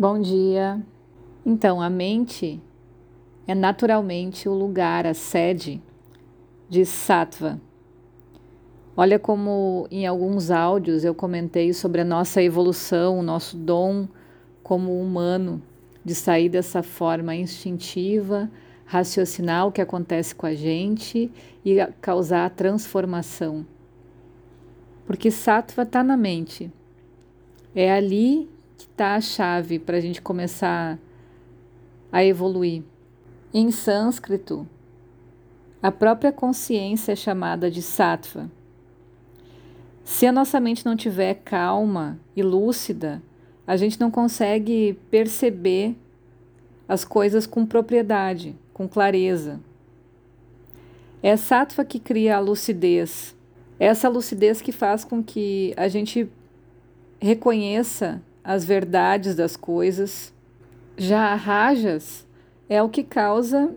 Bom dia. Então, a mente é naturalmente o lugar, a sede de Sattva. Olha como em alguns áudios eu comentei sobre a nossa evolução, o nosso dom como humano de sair dessa forma instintiva, raciocinal que acontece com a gente e causar a transformação. Porque Sattva está na mente. É ali que está a chave para a gente começar a evoluir. Em sânscrito, a própria consciência é chamada de sattva. Se a nossa mente não tiver calma e lúcida, a gente não consegue perceber as coisas com propriedade, com clareza. É a sattva que cria a lucidez. É essa lucidez que faz com que a gente reconheça as verdades das coisas. Já a rajas é o que causa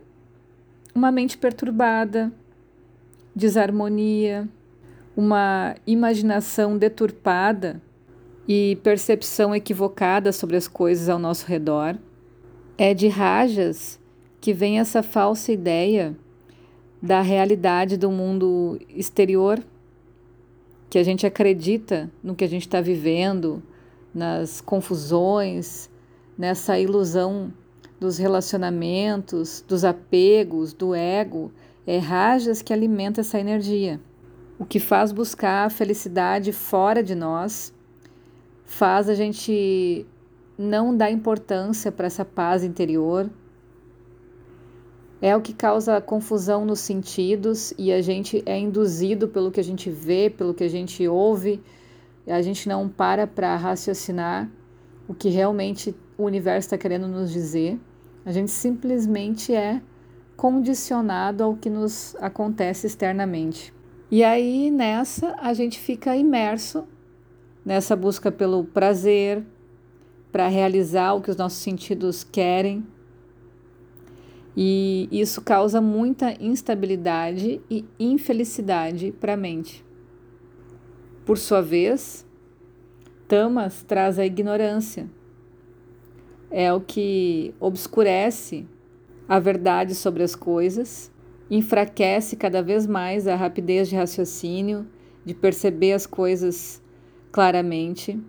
uma mente perturbada, desarmonia, uma imaginação deturpada e percepção equivocada sobre as coisas ao nosso redor. É de rajas que vem essa falsa ideia da realidade do mundo exterior, que a gente acredita no que a gente está vivendo, nas confusões, nessa ilusão dos relacionamentos, dos apegos, do ego, é rajas que alimenta essa energia. O que faz buscar a felicidade fora de nós, faz a gente não dar importância para essa paz interior. É o que causa confusão nos sentidos e a gente é induzido pelo que a gente vê, pelo que a gente ouve, a gente não para para raciocinar o que realmente o universo está querendo nos dizer. A gente simplesmente é condicionado ao que nos acontece externamente. E aí nessa a gente fica imerso nessa busca pelo prazer, para realizar o que os nossos sentidos querem. E isso causa muita instabilidade e infelicidade para a mente. Por sua vez, Tamas traz a ignorância. É o que obscurece a verdade sobre as coisas, enfraquece cada vez mais a rapidez de raciocínio, de perceber as coisas claramente.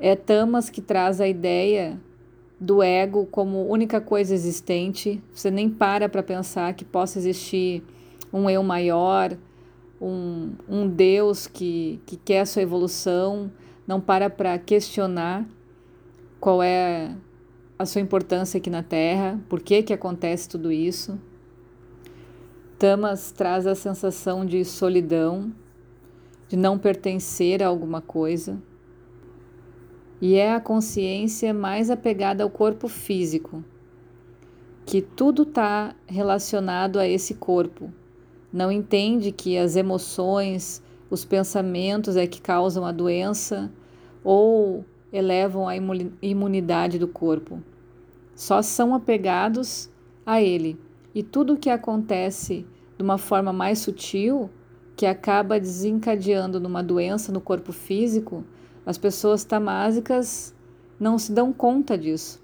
É Tamas que traz a ideia do ego como única coisa existente. Você nem para para pensar que possa existir um eu maior, um, um Deus que, que quer a sua evolução, não para para questionar qual é a sua importância aqui na Terra, por que, que acontece tudo isso. Tamas traz a sensação de solidão, de não pertencer a alguma coisa, e é a consciência mais apegada ao corpo físico, que tudo está relacionado a esse corpo não entende que as emoções, os pensamentos é que causam a doença ou elevam a imunidade do corpo. Só são apegados a ele. E tudo o que acontece de uma forma mais sutil, que acaba desencadeando numa doença no corpo físico, as pessoas tamásicas não se dão conta disso,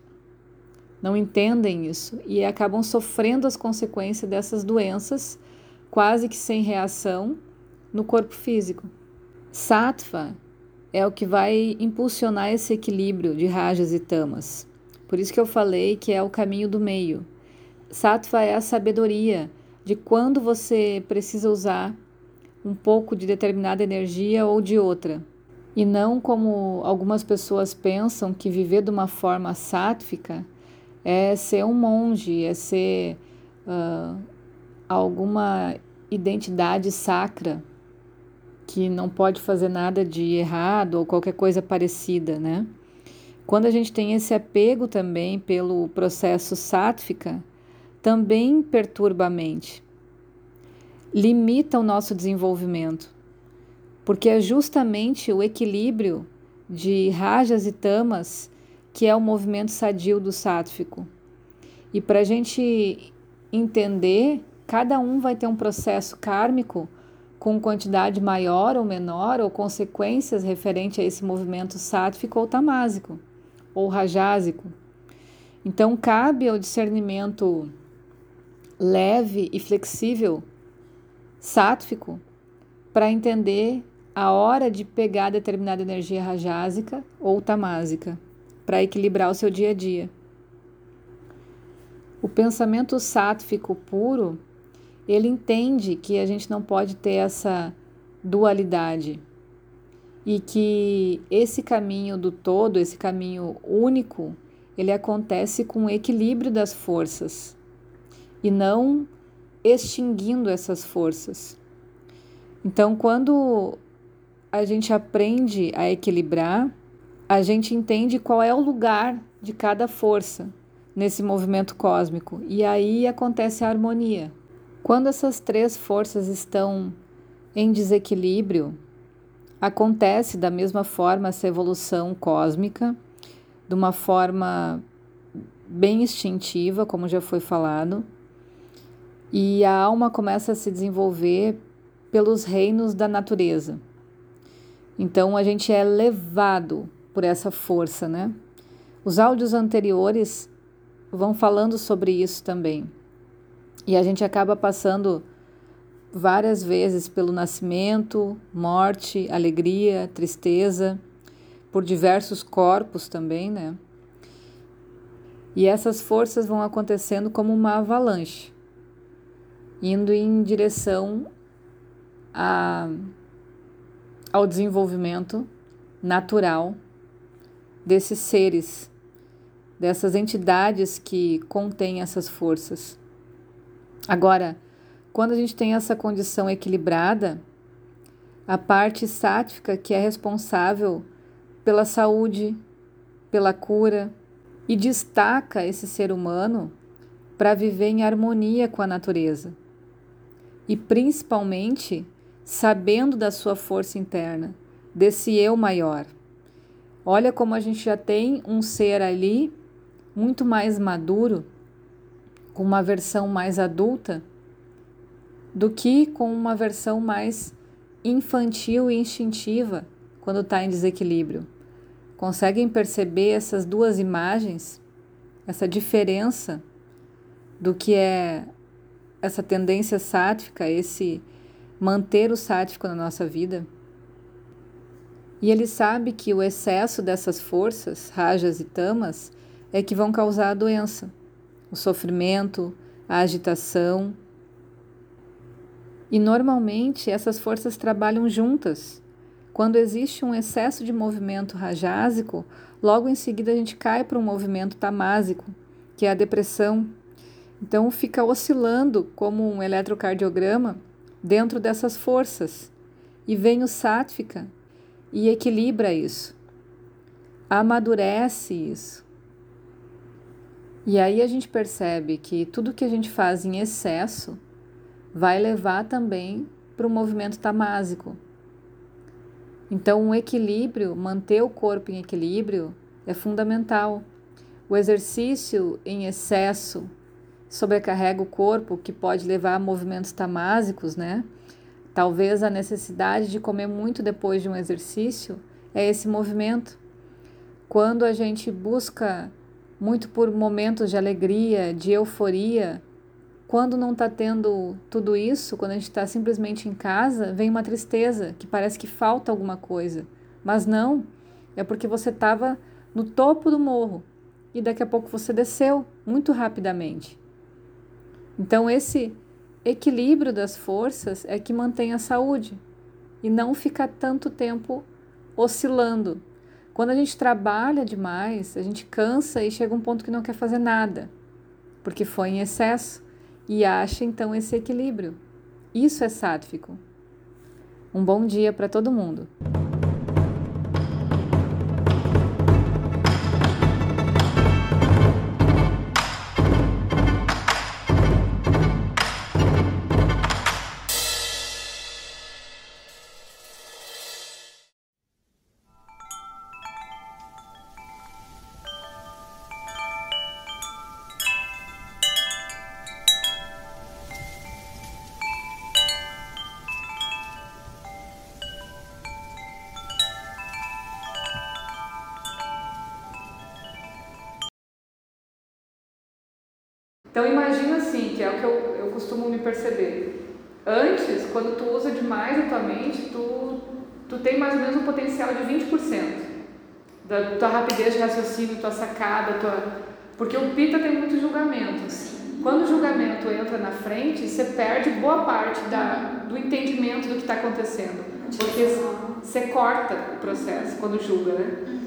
não entendem isso e acabam sofrendo as consequências dessas doenças quase que sem reação, no corpo físico. Sattva é o que vai impulsionar esse equilíbrio de rajas e tamas. Por isso que eu falei que é o caminho do meio. Sattva é a sabedoria de quando você precisa usar um pouco de determinada energia ou de outra. E não como algumas pessoas pensam que viver de uma forma sátfica é ser um monge, é ser uh, alguma identidade sacra que não pode fazer nada de errado ou qualquer coisa parecida, né? Quando a gente tem esse apego também pelo processo sátfica, também perturba a mente, limita o nosso desenvolvimento, porque é justamente o equilíbrio de rajas e tamas que é o movimento sadio do sátfico. E para a gente entender Cada um vai ter um processo kármico com quantidade maior ou menor ou consequências referente a esse movimento sátfico ou tamásico ou rajásico. Então, cabe ao discernimento leve e flexível, sátfico, para entender a hora de pegar determinada energia rajásica ou tamásica, para equilibrar o seu dia a dia. O pensamento sátfico puro, ele entende que a gente não pode ter essa dualidade e que esse caminho do todo, esse caminho único, ele acontece com o equilíbrio das forças e não extinguindo essas forças. Então, quando a gente aprende a equilibrar, a gente entende qual é o lugar de cada força nesse movimento cósmico e aí acontece a harmonia. Quando essas três forças estão em desequilíbrio, acontece da mesma forma essa evolução cósmica de uma forma bem instintiva, como já foi falado, e a alma começa a se desenvolver pelos reinos da natureza. Então a gente é levado por essa força, né? Os áudios anteriores vão falando sobre isso também. E a gente acaba passando várias vezes pelo nascimento, morte, alegria, tristeza por diversos corpos também, né? E essas forças vão acontecendo como uma avalanche, indo em direção a, ao desenvolvimento natural desses seres, dessas entidades que contêm essas forças. Agora, quando a gente tem essa condição equilibrada, a parte sática que é responsável pela saúde, pela cura e destaca esse ser humano para viver em harmonia com a natureza e principalmente sabendo da sua força interna, desse eu maior. Olha como a gente já tem um ser ali muito mais maduro, com uma versão mais adulta, do que com uma versão mais infantil e instintiva quando está em desequilíbrio. Conseguem perceber essas duas imagens, essa diferença do que é essa tendência sátrica, esse manter o sátrico na nossa vida? E ele sabe que o excesso dessas forças, rajas e tamas, é que vão causar a doença, o sofrimento, a agitação. E normalmente essas forças trabalham juntas quando existe um excesso de movimento rajásico, logo em seguida a gente cai para um movimento tamásico, que é a depressão. Então fica oscilando como um eletrocardiograma dentro dessas forças. E vem o sáttvica e equilibra isso. Amadurece isso. E aí a gente percebe que tudo que a gente faz em excesso vai levar também para o movimento tamásico, então, um equilíbrio, manter o corpo em equilíbrio é fundamental. O exercício em excesso sobrecarrega o corpo, que pode levar a movimentos tamásicos, né? Talvez a necessidade de comer muito depois de um exercício é esse movimento. Quando a gente busca muito por momentos de alegria, de euforia, quando não está tendo tudo isso, quando a gente está simplesmente em casa, vem uma tristeza, que parece que falta alguma coisa. Mas não, é porque você estava no topo do morro e daqui a pouco você desceu muito rapidamente. Então, esse equilíbrio das forças é que mantém a saúde e não ficar tanto tempo oscilando. Quando a gente trabalha demais, a gente cansa e chega um ponto que não quer fazer nada, porque foi em excesso e acha então esse equilíbrio. Isso é sátfico. Um bom dia para todo mundo. Então imagina assim, que é o que eu, eu costumo me perceber. Antes, quando tu usa demais a tua mente, tu, tu tem mais ou menos um potencial de 20% da tua rapidez de raciocínio, tua sacada, tua... porque o pita tem muito julgamento. Sim. Quando o julgamento entra na frente, você perde boa parte da, do entendimento do que está acontecendo. Porque você corta o processo quando julga, né?